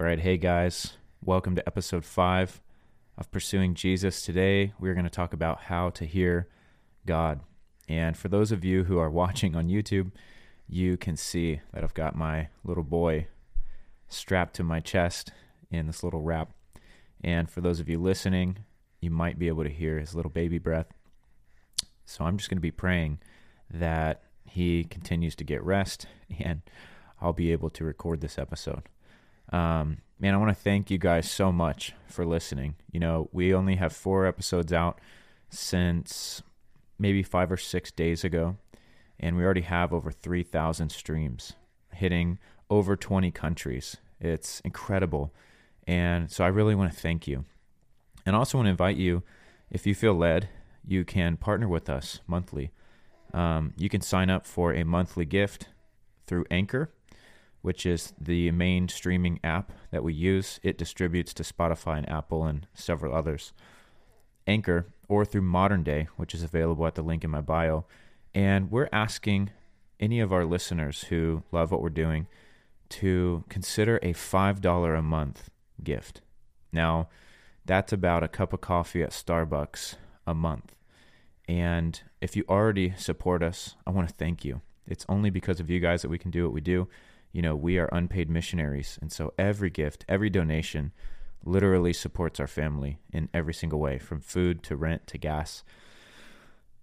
All right, hey guys, welcome to episode five of Pursuing Jesus. Today, we're going to talk about how to hear God. And for those of you who are watching on YouTube, you can see that I've got my little boy strapped to my chest in this little wrap. And for those of you listening, you might be able to hear his little baby breath. So I'm just going to be praying that he continues to get rest and I'll be able to record this episode. Um, man, I want to thank you guys so much for listening. You know, we only have four episodes out since maybe five or six days ago, and we already have over 3,000 streams hitting over 20 countries. It's incredible. And so I really want to thank you. And also want to invite you, if you feel led, you can partner with us monthly. Um, you can sign up for a monthly gift through Anchor which is the main streaming app that we use. It distributes to Spotify and Apple and several others. Anchor, or through Modern Day, which is available at the link in my bio. And we're asking any of our listeners who love what we're doing to consider a $5 a month gift. Now, that's about a cup of coffee at Starbucks a month. And if you already support us, I want to thank you. It's only because of you guys that we can do what we do you know, we are unpaid missionaries. And so every gift, every donation literally supports our family in every single way from food to rent to gas.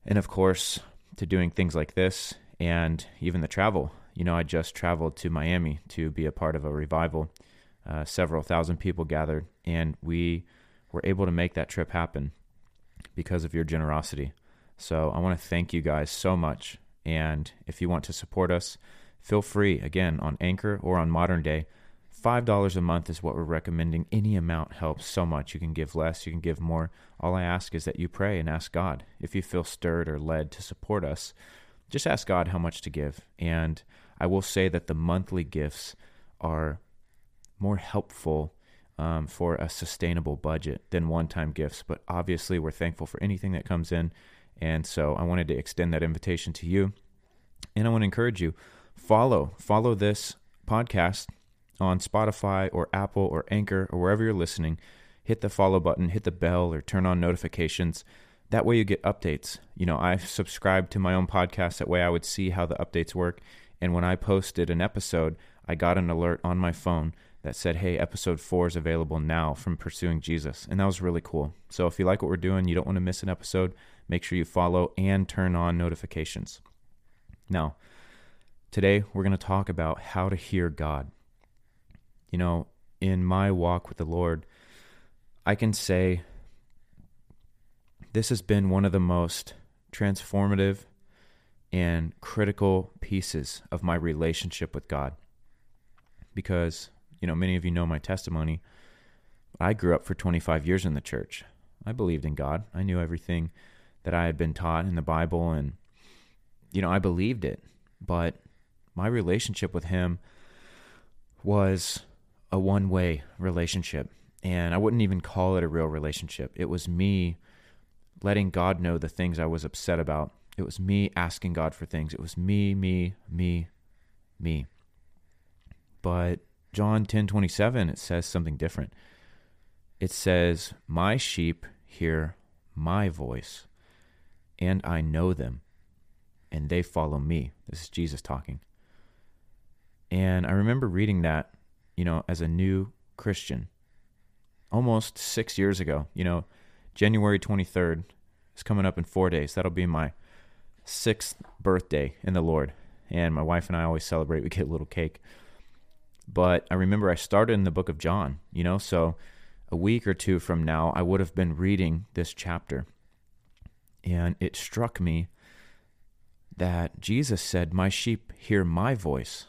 And of course, to doing things like this and even the travel. You know, I just traveled to Miami to be a part of a revival. Uh, several thousand people gathered, and we were able to make that trip happen because of your generosity. So I want to thank you guys so much. And if you want to support us, Feel free, again, on Anchor or on Modern Day. $5 a month is what we're recommending. Any amount helps so much. You can give less, you can give more. All I ask is that you pray and ask God. If you feel stirred or led to support us, just ask God how much to give. And I will say that the monthly gifts are more helpful um, for a sustainable budget than one time gifts. But obviously, we're thankful for anything that comes in. And so I wanted to extend that invitation to you. And I want to encourage you follow follow this podcast on Spotify or Apple or Anchor or wherever you're listening. Hit the follow button, hit the bell, or turn on notifications. That way you get updates. You know, I subscribe to my own podcast. That way I would see how the updates work. And when I posted an episode, I got an alert on my phone that said, hey, episode four is available now from Pursuing Jesus. And that was really cool. So if you like what we're doing, you don't want to miss an episode, make sure you follow and turn on notifications. Now, Today, we're going to talk about how to hear God. You know, in my walk with the Lord, I can say this has been one of the most transformative and critical pieces of my relationship with God. Because, you know, many of you know my testimony. I grew up for 25 years in the church. I believed in God. I knew everything that I had been taught in the Bible and you know, I believed it. But my relationship with him was a one way relationship. And I wouldn't even call it a real relationship. It was me letting God know the things I was upset about. It was me asking God for things. It was me, me, me, me. But John 10 27, it says something different. It says, My sheep hear my voice, and I know them, and they follow me. This is Jesus talking. And I remember reading that, you know, as a new Christian almost six years ago. You know, January 23rd is coming up in four days. That'll be my sixth birthday in the Lord. And my wife and I always celebrate. We get a little cake. But I remember I started in the book of John, you know, so a week or two from now, I would have been reading this chapter. And it struck me that Jesus said, My sheep hear my voice.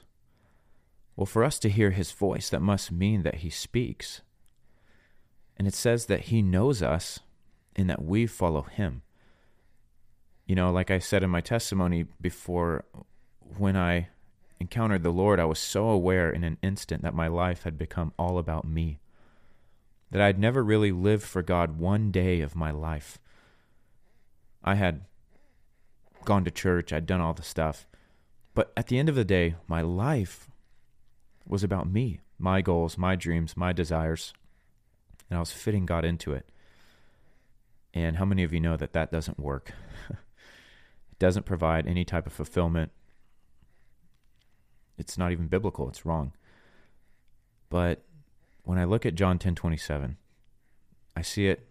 Well, for us to hear his voice, that must mean that he speaks. And it says that he knows us and that we follow him. You know, like I said in my testimony before, when I encountered the Lord, I was so aware in an instant that my life had become all about me. That I'd never really lived for God one day of my life. I had gone to church, I'd done all the stuff. But at the end of the day, my life was about me. my goals, my dreams, my desires, and I was fitting God into it. And how many of you know that that doesn't work? it doesn't provide any type of fulfillment. It's not even biblical, it's wrong. But when I look at John 10:27, I see it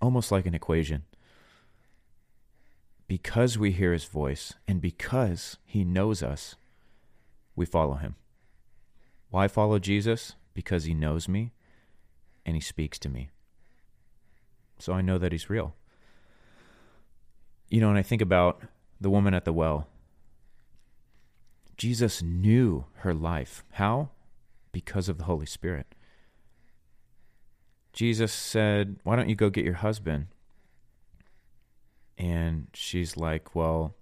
almost like an equation. Because we hear his voice and because he knows us, we follow him. Why follow Jesus? Because he knows me and he speaks to me. So I know that he's real. You know, and I think about the woman at the well. Jesus knew her life. How? Because of the Holy Spirit. Jesus said, Why don't you go get your husband? And she's like, Well,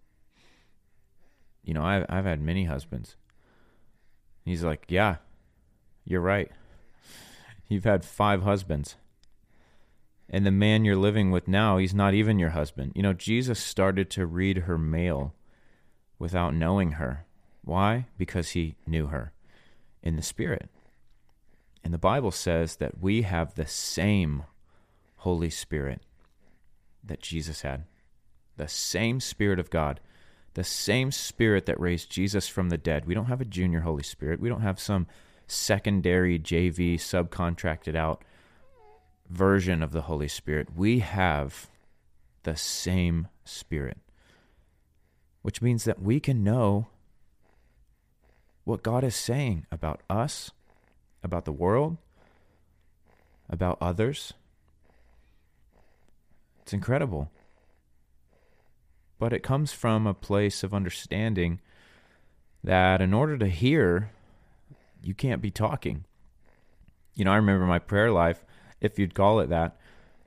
you know, I've, I've had many husbands. He's like, Yeah, you're right. You've had five husbands. And the man you're living with now, he's not even your husband. You know, Jesus started to read her mail without knowing her. Why? Because he knew her in the Spirit. And the Bible says that we have the same Holy Spirit that Jesus had. The same Spirit of God. The same Spirit that raised Jesus from the dead. We don't have a junior Holy Spirit. We don't have some secondary JV subcontracted out version of the Holy Spirit. We have the same Spirit, which means that we can know what God is saying about us, about the world, about others. It's incredible. But it comes from a place of understanding that in order to hear, you can't be talking. You know, I remember my prayer life, if you'd call it that,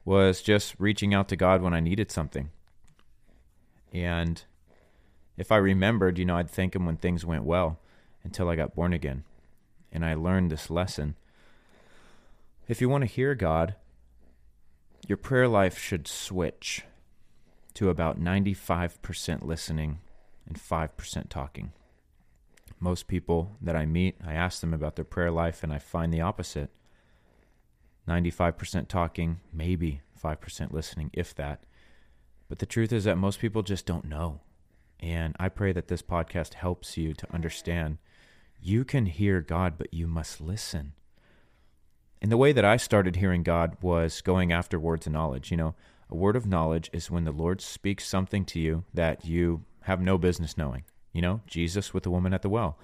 was just reaching out to God when I needed something. And if I remembered, you know, I'd thank Him when things went well until I got born again. And I learned this lesson. If you want to hear God, your prayer life should switch to about 95% listening and 5% talking. Most people that I meet, I ask them about their prayer life, and I find the opposite 95% talking, maybe 5% listening, if that. But the truth is that most people just don't know. And I pray that this podcast helps you to understand you can hear God, but you must listen. And the way that I started hearing God was going after words of knowledge. You know, a word of knowledge is when the Lord speaks something to you that you have no business knowing. You know, Jesus with the woman at the well.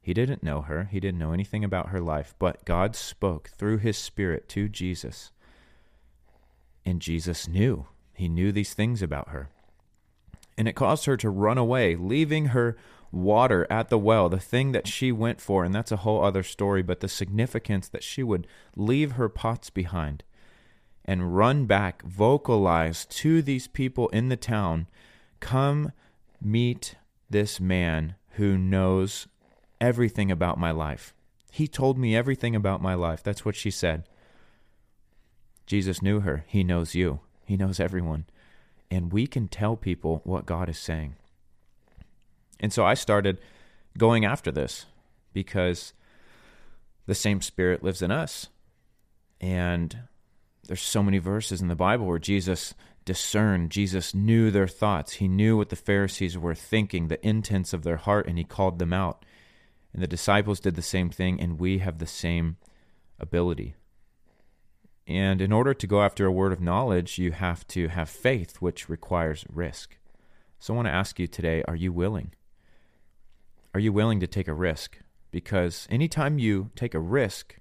He didn't know her, he didn't know anything about her life, but God spoke through his Spirit to Jesus. And Jesus knew. He knew these things about her. And it caused her to run away, leaving her water at the well, the thing that she went for. And that's a whole other story, but the significance that she would leave her pots behind and run back, vocalize to these people in the town, Come meet this man who knows everything about my life. He told me everything about my life. That's what she said. Jesus knew her. He knows you. He knows everyone. And we can tell people what God is saying. And so I started going after this because the same spirit lives in us. And there's so many verses in the Bible where Jesus discerned. Jesus knew their thoughts. He knew what the Pharisees were thinking, the intents of their heart, and he called them out. And the disciples did the same thing, and we have the same ability. And in order to go after a word of knowledge, you have to have faith, which requires risk. So I want to ask you today are you willing? Are you willing to take a risk? Because anytime you take a risk,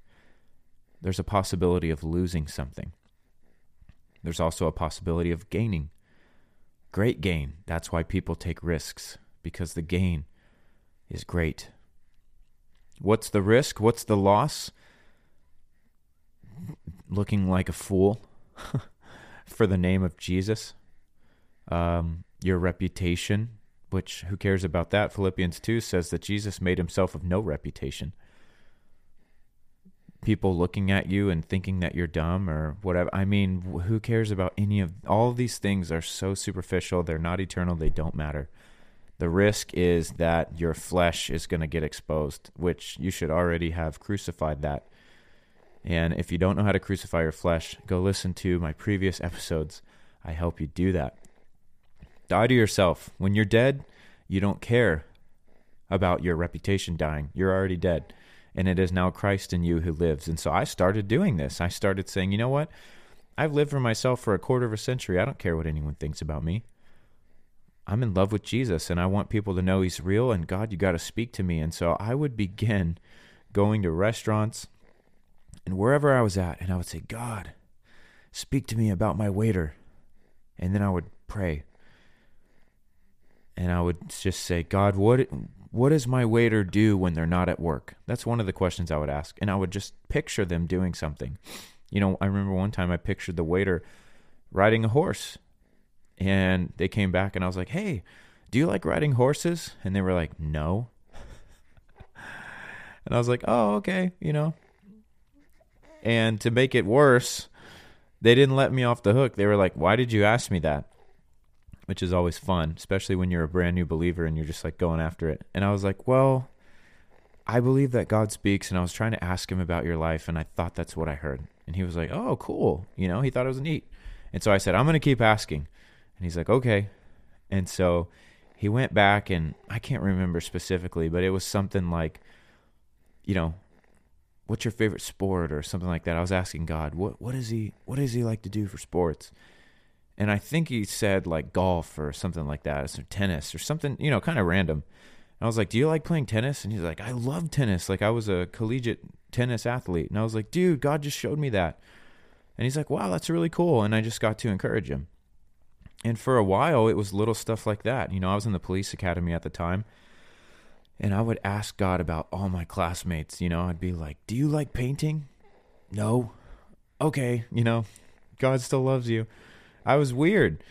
there's a possibility of losing something. There's also a possibility of gaining. Great gain. That's why people take risks, because the gain is great. What's the risk? What's the loss? Looking like a fool for the name of Jesus. Um, your reputation, which who cares about that? Philippians 2 says that Jesus made himself of no reputation people looking at you and thinking that you're dumb or whatever. I mean, who cares about any of all of these things are so superficial, they're not eternal, they don't matter. The risk is that your flesh is going to get exposed, which you should already have crucified that. And if you don't know how to crucify your flesh, go listen to my previous episodes. I help you do that. Die to yourself. When you're dead, you don't care about your reputation dying. You're already dead. And it is now Christ in you who lives. And so I started doing this. I started saying, you know what? I've lived for myself for a quarter of a century. I don't care what anyone thinks about me. I'm in love with Jesus and I want people to know he's real and God, you got to speak to me. And so I would begin going to restaurants and wherever I was at and I would say, God, speak to me about my waiter. And then I would pray. And I would just say, God, what what does my waiter do when they're not at work? That's one of the questions I would ask. And I would just picture them doing something. You know, I remember one time I pictured the waiter riding a horse and they came back and I was like, "Hey, do you like riding horses?" And they were like, "No." and I was like, "Oh, okay, you know." And to make it worse, they didn't let me off the hook. They were like, "Why did you ask me that?" Which is always fun, especially when you're a brand new believer and you're just like going after it. And I was like, "Well, I believe that God speaks, and I was trying to ask him about your life, and I thought that's what I heard." And he was like, "Oh, cool." You know, he thought it was neat. And so I said, "I'm going to keep asking." And he's like, okay. And so he went back, and I can't remember specifically, but it was something like, you know, what's your favorite sport or something like that. I was asking God, what what is he what does he like to do for sports? And I think he said like golf or something like that, or tennis or something, you know, kind of random. And I was like, "Do you like playing tennis?" And he's like, "I love tennis. Like I was a collegiate tennis athlete." And I was like, "Dude, God just showed me that." And he's like, "Wow, that's really cool." And I just got to encourage him and for a while it was little stuff like that you know i was in the police academy at the time and i would ask god about all my classmates you know i'd be like do you like painting no okay you know god still loves you i was weird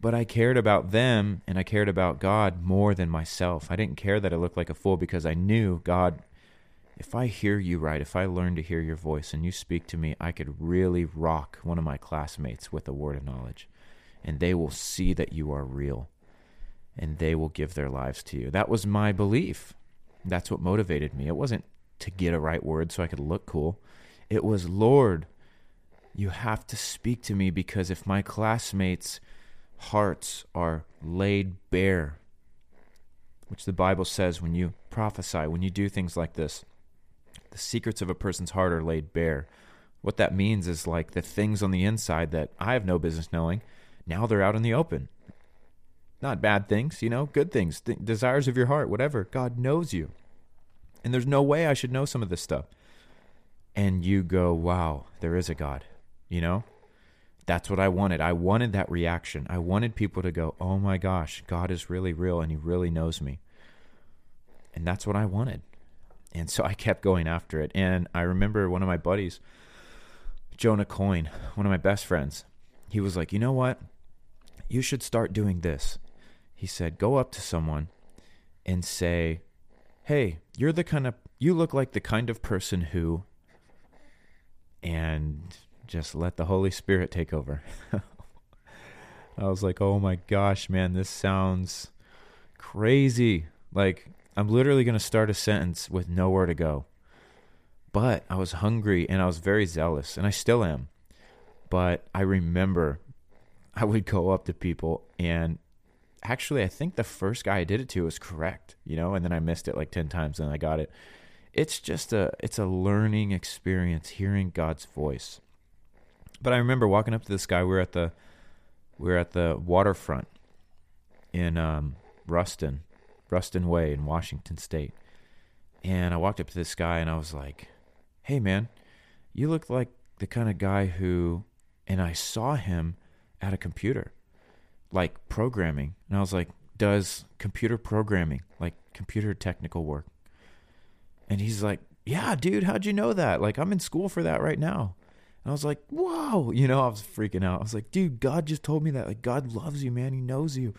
but i cared about them and i cared about god more than myself i didn't care that i looked like a fool because i knew god if i hear you right if i learn to hear your voice and you speak to me i could really rock one of my classmates with a word of knowledge and they will see that you are real and they will give their lives to you. That was my belief. That's what motivated me. It wasn't to get a right word so I could look cool. It was, Lord, you have to speak to me because if my classmates' hearts are laid bare, which the Bible says when you prophesy, when you do things like this, the secrets of a person's heart are laid bare. What that means is like the things on the inside that I have no business knowing now they're out in the open. Not bad things, you know, good things, th- desires of your heart, whatever. God knows you. And there's no way I should know some of this stuff. And you go, wow, there is a God, you know? That's what I wanted. I wanted that reaction. I wanted people to go, oh my gosh, God is really real and he really knows me. And that's what I wanted. And so I kept going after it. And I remember one of my buddies, Jonah Coyne, one of my best friends, he was like, you know what? you should start doing this. He said, go up to someone and say, hey, you're the kind of, you look like the kind of person who, and just let the Holy Spirit take over. I was like, oh my gosh, man, this sounds crazy. Like, I'm literally going to start a sentence with nowhere to go. But I was hungry and I was very zealous, and I still am. But I remember I would go up to people and actually I think the first guy I did it to was correct, you know, and then I missed it like 10 times and I got it. It's just a it's a learning experience hearing God's voice. But I remember walking up to this guy we were at the we were at the waterfront in um, Ruston, Ruston Way in Washington state. And I walked up to this guy and I was like, "Hey man, you look like the kind of guy who and I saw him at a computer, like programming. And I was like, does computer programming, like computer technical work? And he's like, yeah, dude, how'd you know that? Like, I'm in school for that right now. And I was like, whoa, you know, I was freaking out. I was like, dude, God just told me that. Like, God loves you, man. He knows you.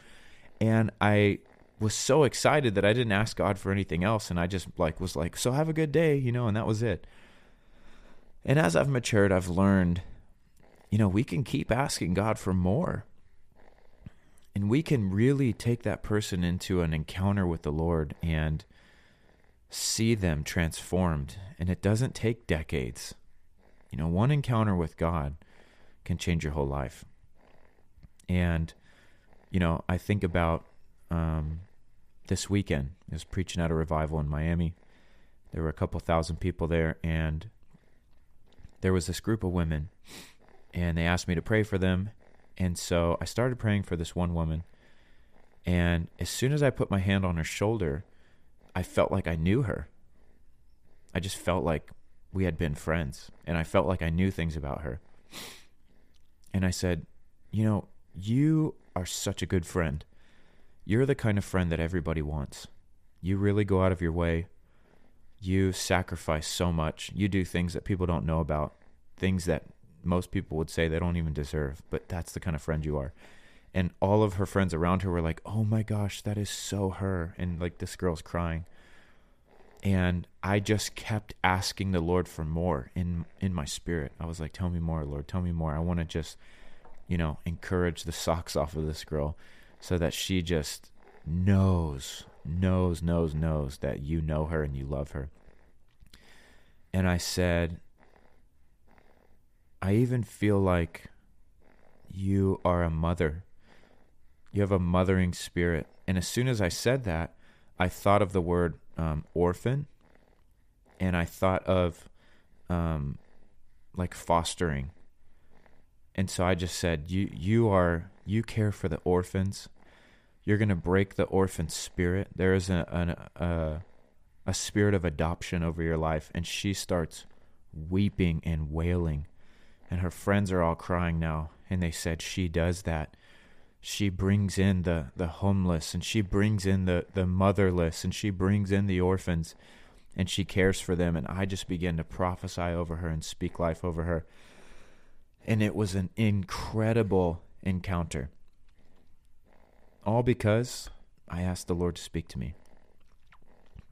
And I was so excited that I didn't ask God for anything else. And I just like was like, so have a good day, you know, and that was it. And as I've matured, I've learned you know, we can keep asking God for more. and we can really take that person into an encounter with the Lord and see them transformed. And it doesn't take decades. You know, one encounter with God can change your whole life. And, you know, I think about um, this weekend. I was preaching at a revival in Miami. There were a couple thousand people there, and there was this group of women, and they asked me to pray for them. And so I started praying for this one woman. And as soon as I put my hand on her shoulder, I felt like I knew her. I just felt like we had been friends, and I felt like I knew things about her. And I said, You know, you are such a good friend. You're the kind of friend that everybody wants. You really go out of your way. You sacrifice so much. You do things that people don't know about, things that most people would say they don't even deserve, but that's the kind of friend you are. And all of her friends around her were like, "Oh my gosh, that is so her." And like this girl's crying. And I just kept asking the Lord for more in in my spirit. I was like, "Tell me more, Lord. Tell me more. I want to just, you know, encourage the socks off of this girl so that she just knows, knows, knows, knows that you know her and you love her." And I said, I even feel like you are a mother. You have a mothering spirit. And as soon as I said that, I thought of the word um, orphan and I thought of um, like fostering. And so I just said, you, you are, you care for the orphans. You're to break the orphan spirit. There is a, a, a spirit of adoption over your life. And she starts weeping and wailing and her friends are all crying now and they said she does that she brings in the the homeless and she brings in the the motherless and she brings in the orphans and she cares for them. And I just began to prophesy over her and speak life over her. And it was an incredible encounter. All because I asked the Lord to speak to me.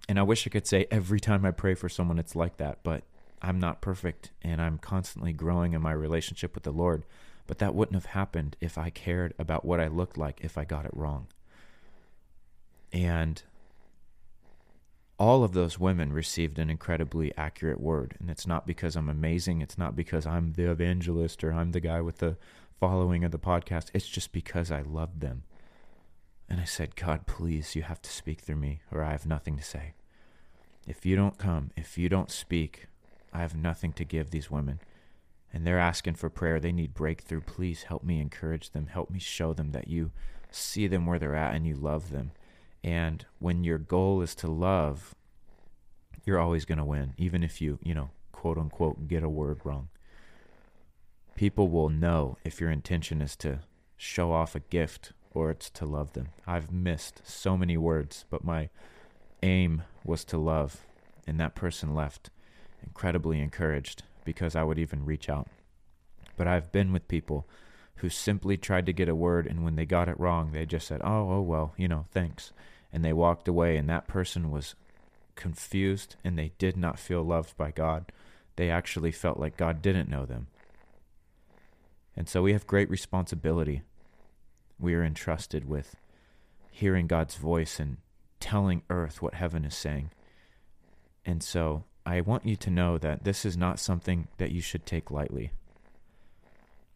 And I wish I could say every time I pray for someone it's like that but I'm not perfect and I'm constantly growing in my relationship with the Lord. But that wouldn't have happened if I cared about what I looked like if I got it wrong. And all of those women received an incredibly accurate word. And it's not because I'm amazing. It's not because I'm the evangelist or I'm the guy with the following of the podcast. It's just because I loved them. And I said, God, please, you have to speak through me, or I have nothing to say. If you don't come, if you don't speak, I have nothing to give these women. And they're asking for prayer. They need breakthrough. Please help me encourage them. Help me show them that you see them where they're at and you love them. And when your goal is to love, you're always going to win, even if you, you know, quote unquote, get a word wrong. People will know if your intention is to show off a gift or it's to love them. I've missed so many words, but my aim was to love, and that person left incredibly encouraged because I would even reach out. But I've been with people who simply tried to get a word, and when they got it wrong, they just said, Oh, oh, well, you know, thanks. And they walked away, and that person was confused and they did not feel loved by God. They actually felt like God didn't know them. And so we have great responsibility. We are entrusted with hearing God's voice and telling earth what heaven is saying. And so I want you to know that this is not something that you should take lightly.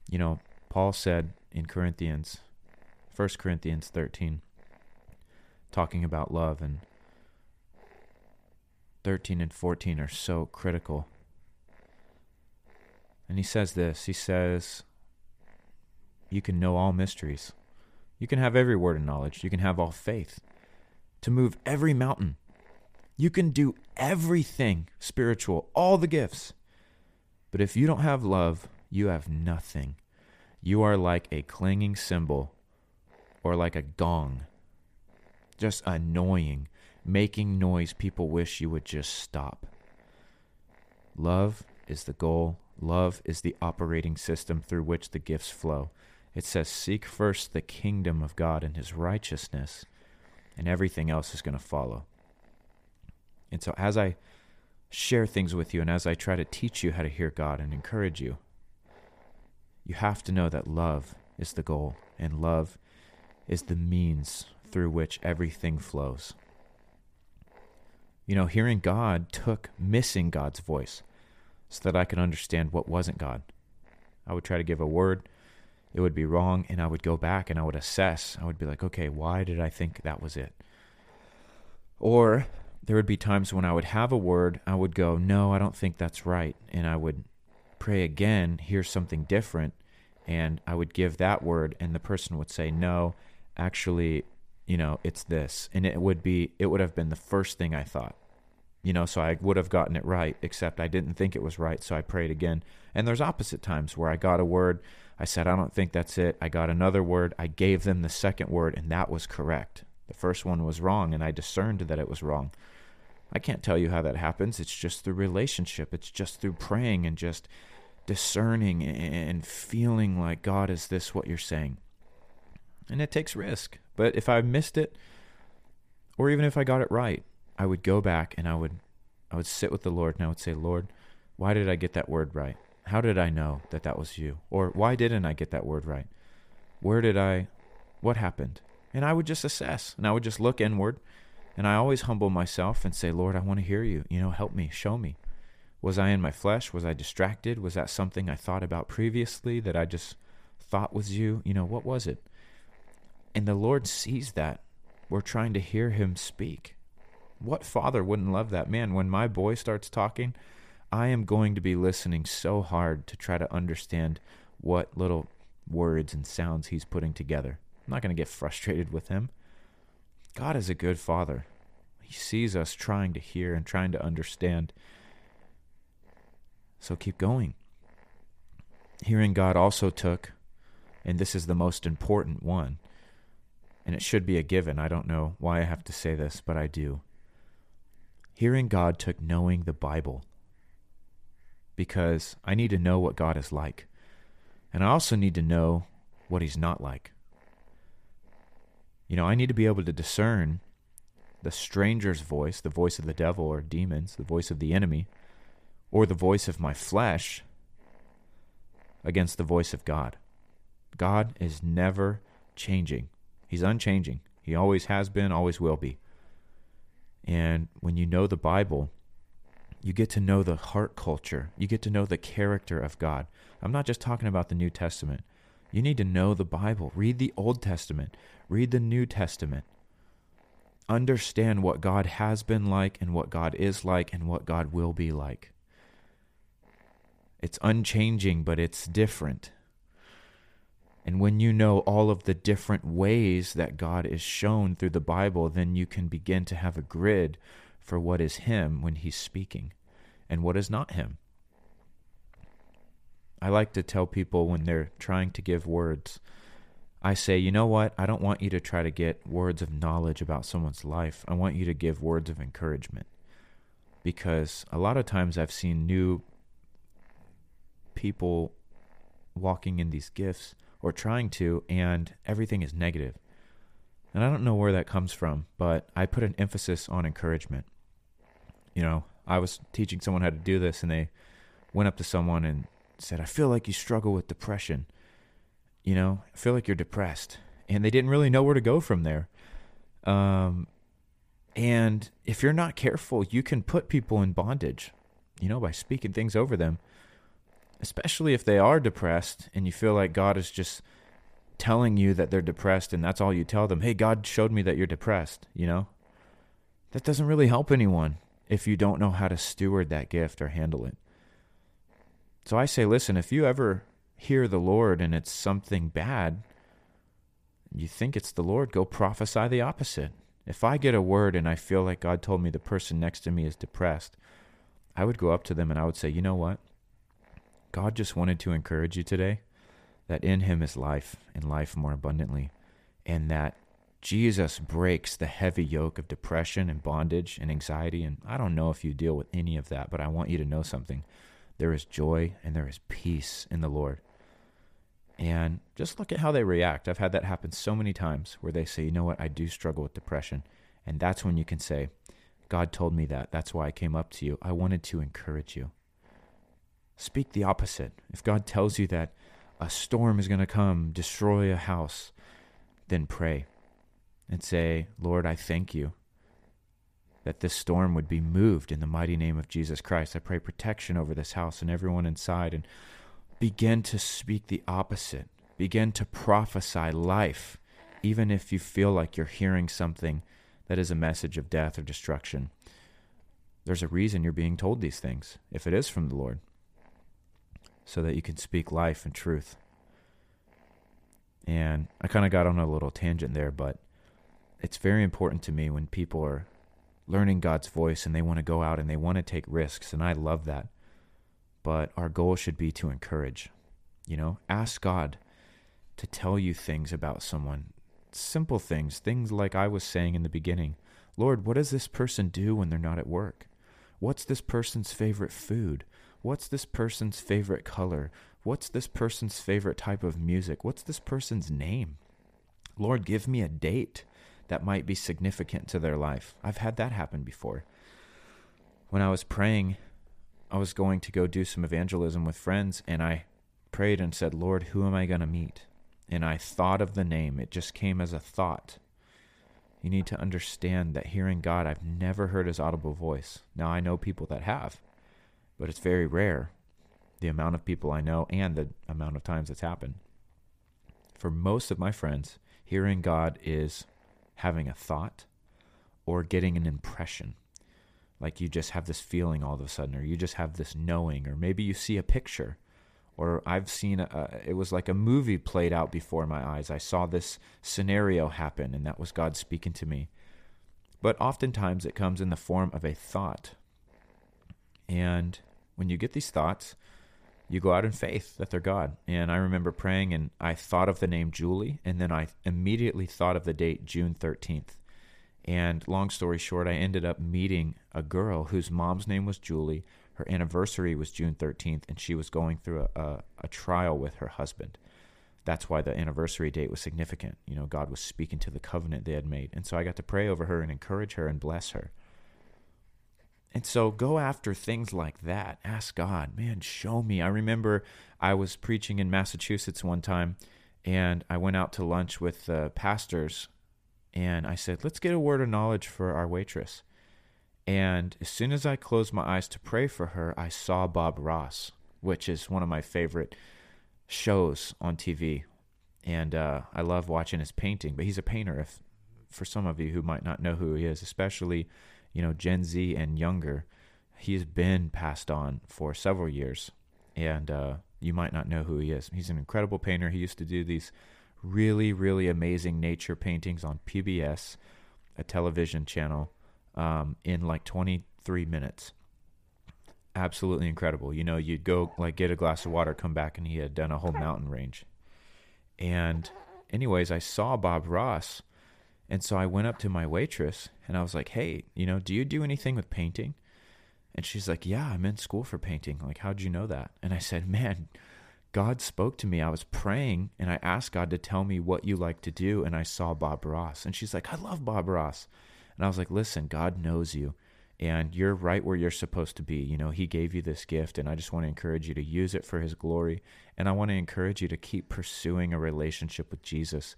You know, Paul said in Corinthians, 1 Corinthians 13, talking about love, and 13 and 14 are so critical. And he says this He says, You can know all mysteries. You can have every word of knowledge. You can have all faith to move every mountain you can do everything spiritual, all the gifts. But if you don't have love, you have nothing. You are like a clanging cymbal or like a gong, just annoying, making noise people wish you would just stop. Love is the goal, love is the operating system through which the gifts flow. It says, Seek first the kingdom of God and his righteousness, and everything else is going to follow. And so, as I share things with you and as I try to teach you how to hear God and encourage you, you have to know that love is the goal and love is the means through which everything flows. You know, hearing God took missing God's voice so that I could understand what wasn't God. I would try to give a word, it would be wrong, and I would go back and I would assess. I would be like, okay, why did I think that was it? Or there would be times when I would have a word, I would go, no, I don't think that's right. And I would pray again, hear something different, and I would give that word, and the person would say, no, actually, you know, it's this. And it would be, it would have been the first thing I thought you know, so I would have gotten it right, except I didn't think it was right, so I prayed again. And there's opposite times where I got a word, I said, I don't think that's it. I got another word, I gave them the second word, and that was correct. The first one was wrong, and I discerned that it was wrong. I can't tell you how that happens. It's just through relationship, it's just through praying and just discerning and feeling like, God, is this what you're saying? And it takes risk. But if I missed it, or even if I got it right, I would go back and I would I would sit with the Lord and I would say, Lord, why did I get that word right? How did I know that that was you? Or why didn't I get that word right? Where did I what happened? And I would just assess and I would just look inward and I always humble myself and say, Lord, I want to hear you. You know, help me, show me. Was I in my flesh? Was I distracted? Was that something I thought about previously that I just thought was you? You know, what was it? And the Lord sees that. We're trying to hear him speak. What father wouldn't love that? Man, when my boy starts talking, I am going to be listening so hard to try to understand what little words and sounds he's putting together. I'm not going to get frustrated with him. God is a good father. He sees us trying to hear and trying to understand. So keep going. Hearing God also took, and this is the most important one, and it should be a given. I don't know why I have to say this, but I do. Hearing God took knowing the Bible because I need to know what God is like. And I also need to know what He's not like. You know, I need to be able to discern the stranger's voice, the voice of the devil or demons, the voice of the enemy, or the voice of my flesh against the voice of God. God is never changing, He's unchanging. He always has been, always will be. And when you know the Bible, you get to know the heart culture. You get to know the character of God. I'm not just talking about the New Testament. You need to know the Bible. Read the Old Testament. Read the New Testament. Understand what God has been like and what God is like and what God will be like. It's unchanging, but it's different. And when you know all of the different ways that God is shown through the Bible, then you can begin to have a grid for what is Him when He's speaking and what is not Him. I like to tell people when they're trying to give words, I say, you know what? I don't want you to try to get words of knowledge about someone's life. I want you to give words of encouragement. Because a lot of times I've seen new people walking in these gifts or trying to, and everything is negative. And I don't know where that comes from, but I put an emphasis on encouragement. You know, I was teaching someone how to do this, and they went up to someone and said, I feel like you struggle with depression. You know, I feel like you're depressed. And they didn't really know where to go from there. Um, and if you're not careful, you can put people in bondage, you know, by speaking things over them especially if they are depressed and you feel like God is just telling you that they're depressed and that's all you tell them. Hey, God showed me that you're depressed, you know? That doesn't really help anyone if you don't know how to steward that gift or handle it. So I say, listen, if you ever hear the Lord and it's something bad, you think it's the Lord, go prophesy the opposite. If I get a word and I feel like God told me the person next to me is depressed, I would go up to them and I would say, you know what? God just wanted to encourage you today that in Him is life and life more abundantly, and that Jesus breaks the heavy yoke of depression and bondage and anxiety. And I don't know if you deal with any of that, but I want you to know something. There is joy and there is peace in the Lord. And just look at how they react. I've had that happen so many times where they say, you know what, I do struggle with depression. And that's when you can say, God told me that. That's why I came up to you. I wanted to encourage you. Speak the opposite. If God tells you that a storm is going to come, destroy a house, then pray and say, Lord, I thank you that this storm would be moved in the mighty name of Jesus Christ. I pray protection over this house and everyone inside and begin to speak the opposite. Begin to prophesy life, even if you feel like you're hearing something that is a message of death or destruction. There's a reason you're being told these things, if it is from the Lord, so that you can speak life and truth. And I kind of got on a little tangent there, but it's very important to me when people are learning God's voice and they want to go out and they want to take risks. And I love that. But our goal should be to encourage. You know, ask God to tell you things about someone. Simple things, things like I was saying in the beginning. Lord, what does this person do when they're not at work? What's this person's favorite food? What's this person's favorite color? What's this person's favorite type of music? What's this person's name? Lord, give me a date that might be significant to their life. I've had that happen before. When I was praying, I was going to go do some evangelism with friends, and I prayed and said, Lord, who am I going to meet? And I thought of the name. It just came as a thought. You need to understand that hearing God, I've never heard his audible voice. Now, I know people that have, but it's very rare the amount of people I know and the amount of times it's happened. For most of my friends, hearing God is having a thought or getting an impression. Like you just have this feeling all of a sudden, or you just have this knowing, or maybe you see a picture, or I've seen a, it was like a movie played out before my eyes. I saw this scenario happen, and that was God speaking to me. But oftentimes it comes in the form of a thought. And when you get these thoughts, you go out in faith that they're God. And I remember praying and I thought of the name Julie, and then I immediately thought of the date June 13th. And long story short, I ended up meeting a girl whose mom's name was Julie. Her anniversary was June 13th, and she was going through a, a, a trial with her husband. That's why the anniversary date was significant. You know, God was speaking to the covenant they had made. And so I got to pray over her and encourage her and bless her. And so go after things like that. Ask God, man, show me. I remember I was preaching in Massachusetts one time and I went out to lunch with the pastors and I said, let's get a word of knowledge for our waitress. And as soon as I closed my eyes to pray for her, I saw Bob Ross, which is one of my favorite shows on TV. And uh, I love watching his painting, but he's a painter. If for some of you who might not know who he is, especially you know, Gen Z and younger, he's been passed on for several years. And uh, you might not know who he is. He's an incredible painter. He used to do these really, really amazing nature paintings on PBS, a television channel, um, in like 23 minutes. Absolutely incredible. You know, you'd go like get a glass of water, come back, and he had done a whole mountain range. And, anyways, I saw Bob Ross and so I went up to my waitress and I was like, hey, you know, do you do anything with painting? And she's like, yeah, I'm in school for painting. Like, how'd you know that? And I said, man, God spoke to me. I was praying and I asked God to tell me what you like to do. And I saw Bob Ross. And she's like, I love Bob Ross. And I was like, listen, God knows you and you're right where you're supposed to be. You know, He gave you this gift, and I just want to encourage you to use it for His glory. And I want to encourage you to keep pursuing a relationship with Jesus.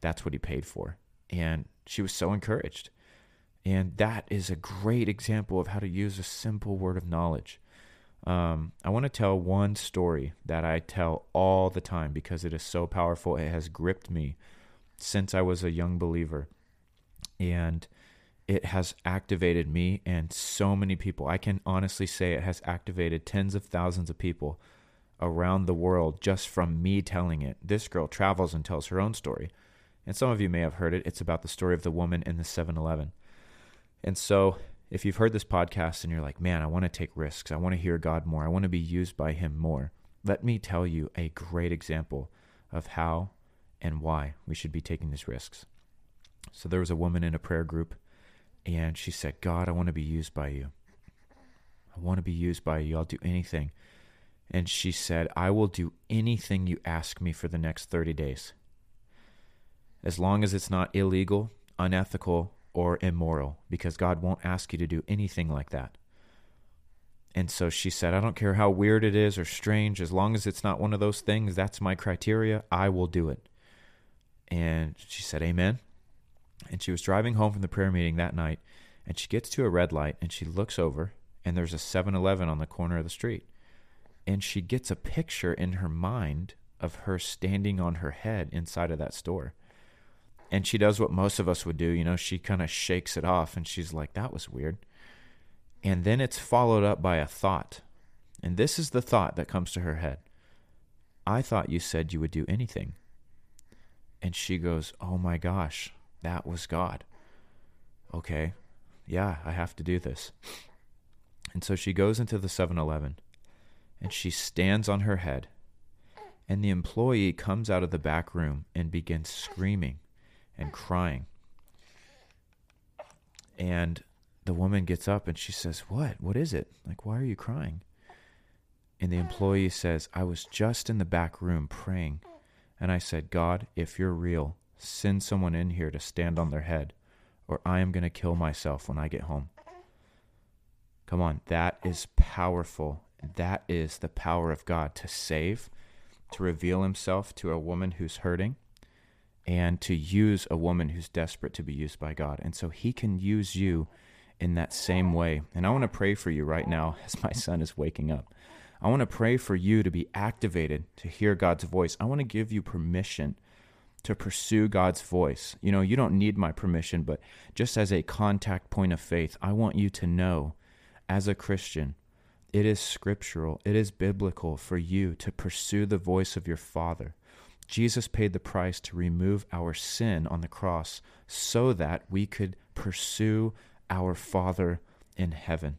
That's what He paid for. And she was so encouraged. And that is a great example of how to use a simple word of knowledge. Um, I want to tell one story that I tell all the time because it is so powerful. It has gripped me since I was a young believer. And it has activated me and so many people. I can honestly say it has activated tens of thousands of people around the world just from me telling it. This girl travels and tells her own story and some of you may have heard it. It's about the story of the woman in the 7 Eleven. And so, if you've heard this podcast and you're like, man, I want to take risks, I want to hear God more, I want to be used by Him more, let me tell you a great example of how and why we should be taking these risks. So, there was a woman in a prayer group, and she said, God, I want to be used by you. I want to be used by you. I'll do anything. And she said, I will do anything you ask me for the next 30 days as long as it's not illegal, unethical, or immoral, because God won't ask you to do anything like that. And so she said, I don't care how weird it is or strange, as long as it's not one of those things, that's my criteria, I will do it. And she said, Amen. And she was driving home from the prayer meeting that night, and she gets to a red light and she looks over, and there's a 7 Eleven on the corner of the street. And she gets a picture in her mind of her standing on her head inside of that store. And she does what most of us would do, you know, she kind of shakes it off and she's like, that was weird. And then it's followed up by a thought. And this is the thought that comes to her head I thought you said you would do anything. And she goes, Oh my gosh, that was God. Okay, yeah, I have to do this. And so she goes into the 7 Eleven and she stands on her head. And the employee comes out of the back room and begins screaming and crying. And the woman gets up and she says, What? What is it? Like, why are you crying? And the employee says, I was just in the back room praying. And I said, God, if you're real, send someone in here to stand on their head, or I am going to kill myself when I get home. Come on, that is powerful. That is the power of God to save, to reveal himself to a woman who's hurting, and to use a woman who's desperate to be used by God. And so he can use you in that same way. And I want to pray for you right now as my son is waking up. I want to pray for you to be activated to hear God's voice. I want to give you permission to pursue God's voice. You know, you don't need my permission, but just as a contact point of faith, I want you to know as a Christian, it is scriptural, it is biblical for you to pursue the voice of your Father. Jesus paid the price to remove our sin on the cross so that we could pursue our Father in heaven,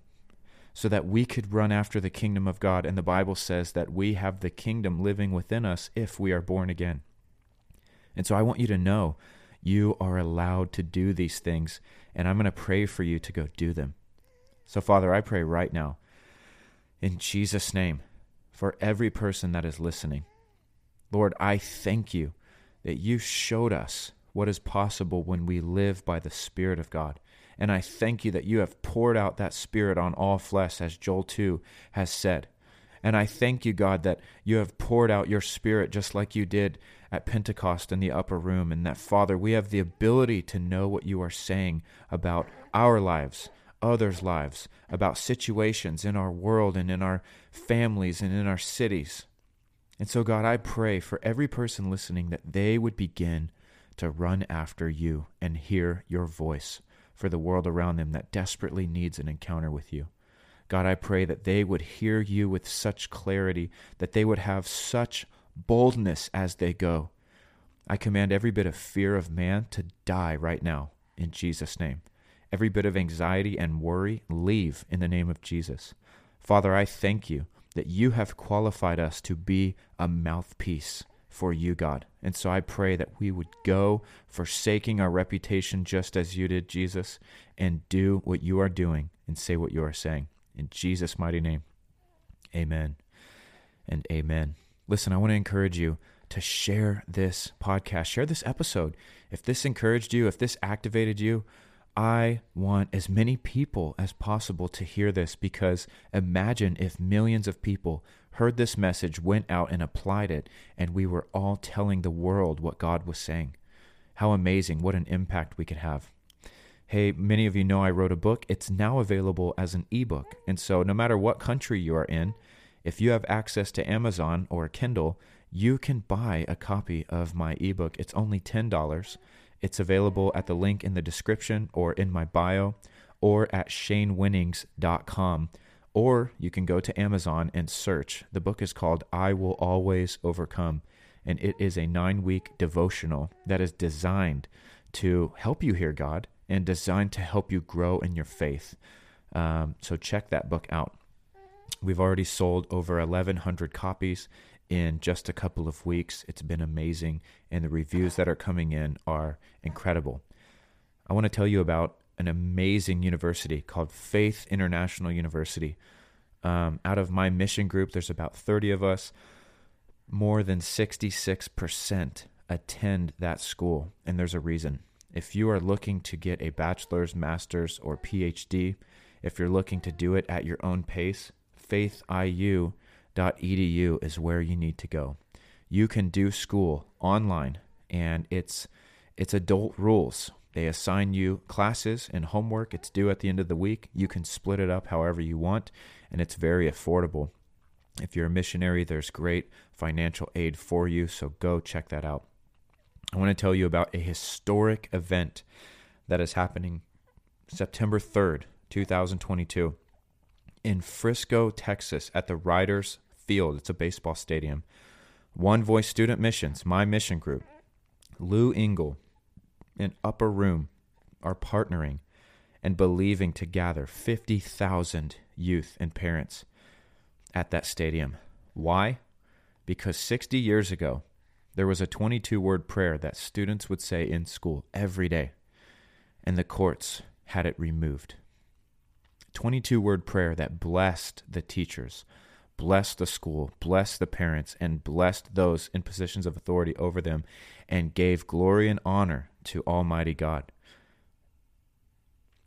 so that we could run after the kingdom of God. And the Bible says that we have the kingdom living within us if we are born again. And so I want you to know you are allowed to do these things, and I'm going to pray for you to go do them. So, Father, I pray right now, in Jesus' name, for every person that is listening. Lord, I thank you that you showed us what is possible when we live by the Spirit of God. And I thank you that you have poured out that Spirit on all flesh, as Joel 2 has said. And I thank you, God, that you have poured out your Spirit just like you did at Pentecost in the upper room. And that, Father, we have the ability to know what you are saying about our lives, others' lives, about situations in our world and in our families and in our cities. And so, God, I pray for every person listening that they would begin to run after you and hear your voice for the world around them that desperately needs an encounter with you. God, I pray that they would hear you with such clarity, that they would have such boldness as they go. I command every bit of fear of man to die right now in Jesus' name. Every bit of anxiety and worry, leave in the name of Jesus. Father, I thank you that you have qualified us to be a mouthpiece for you, God. And so I pray that we would go, forsaking our reputation just as you did, Jesus, and do what you are doing and say what you are saying. In Jesus' mighty name, amen and amen. Listen, I want to encourage you to share this podcast, share this episode. If this encouraged you, if this activated you, I want as many people as possible to hear this because imagine if millions of people heard this message, went out and applied it, and we were all telling the world what God was saying. How amazing, what an impact we could have. Hey, many of you know I wrote a book. It's now available as an ebook. And so, no matter what country you are in, if you have access to Amazon or Kindle, you can buy a copy of my ebook. It's only $10. It's available at the link in the description or in my bio or at shanewinnings.com. Or you can go to Amazon and search. The book is called I Will Always Overcome, and it is a nine week devotional that is designed to help you hear God and designed to help you grow in your faith. Um, so check that book out. We've already sold over 1,100 copies in just a couple of weeks. It's been amazing, and the reviews that are coming in are incredible. I want to tell you about an amazing university called Faith International University. Um, out of my mission group, there's about 30 of us. More than 66% attend that school, and there's a reason. If you are looking to get a bachelor's, master's, or PhD, if you're looking to do it at your own pace, faithiu.edu is where you need to go. You can do school online and it's it's adult rules. They assign you classes and homework. It's due at the end of the week. You can split it up however you want, and it's very affordable. If you're a missionary, there's great financial aid for you, so go check that out. I want to tell you about a historic event that is happening September 3rd, 2022, in Frisco, Texas, at the Riders Field. It's a baseball stadium. One Voice Student Missions, my mission group, Lou Engle, and Upper Room are partnering and believing to gather 50,000 youth and parents at that stadium. Why? Because 60 years ago, there was a 22 word prayer that students would say in school every day, and the courts had it removed. 22 word prayer that blessed the teachers, blessed the school, blessed the parents, and blessed those in positions of authority over them, and gave glory and honor to Almighty God.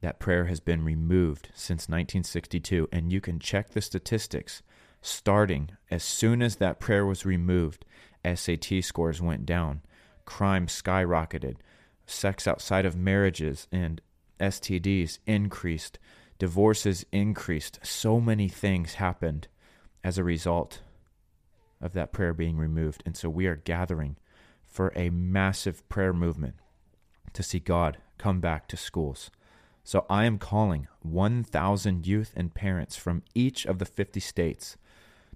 That prayer has been removed since 1962, and you can check the statistics. Starting as soon as that prayer was removed, SAT scores went down, crime skyrocketed, sex outside of marriages and STDs increased, divorces increased. So many things happened as a result of that prayer being removed. And so we are gathering for a massive prayer movement to see God come back to schools. So I am calling 1,000 youth and parents from each of the 50 states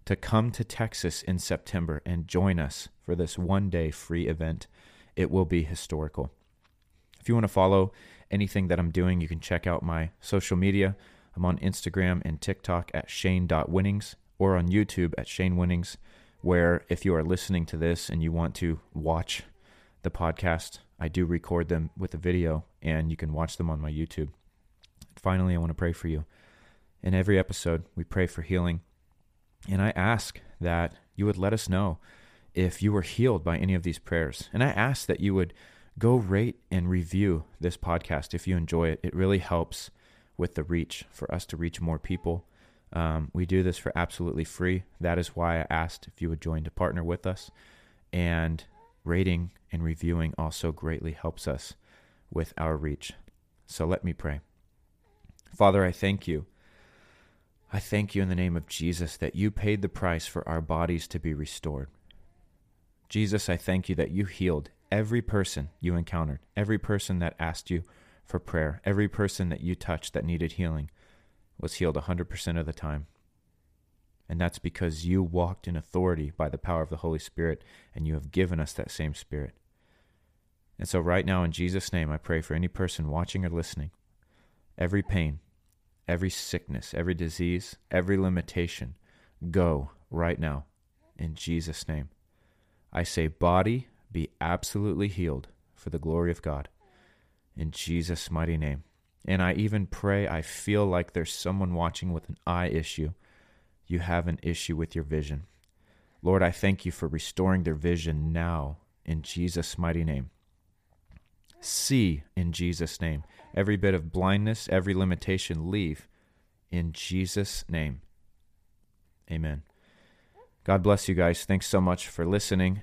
to come to Texas in September and join us for this one day free event. It will be historical. If you want to follow anything that I'm doing, you can check out my social media. I'm on Instagram and TikTok at Shane.winnings or on YouTube at Shane Winnings, where if you are listening to this and you want to watch the podcast, I do record them with a video and you can watch them on my YouTube. Finally, I want to pray for you. In every episode, we pray for healing. And I ask that you would let us know if you were healed by any of these prayers. And I ask that you would go rate and review this podcast if you enjoy it. It really helps with the reach for us to reach more people. Um, we do this for absolutely free. That is why I asked if you would join to partner with us. And rating and reviewing also greatly helps us with our reach. So let me pray. Father, I thank you. I thank you in the name of Jesus that you paid the price for our bodies to be restored. Jesus, I thank you that you healed every person you encountered, every person that asked you for prayer, every person that you touched that needed healing was healed 100% of the time. And that's because you walked in authority by the power of the Holy Spirit, and you have given us that same Spirit. And so, right now, in Jesus' name, I pray for any person watching or listening, every pain, every sickness, every disease, every limitation, go right now, in Jesus' name. I say, body, be absolutely healed for the glory of God, in Jesus' mighty name. And I even pray, I feel like there's someone watching with an eye issue. You have an issue with your vision. Lord, I thank you for restoring their vision now in Jesus' mighty name see in Jesus' name. Every bit of blindness, every limitation, leave in Jesus' name. Amen. God bless you guys. Thanks so much for listening.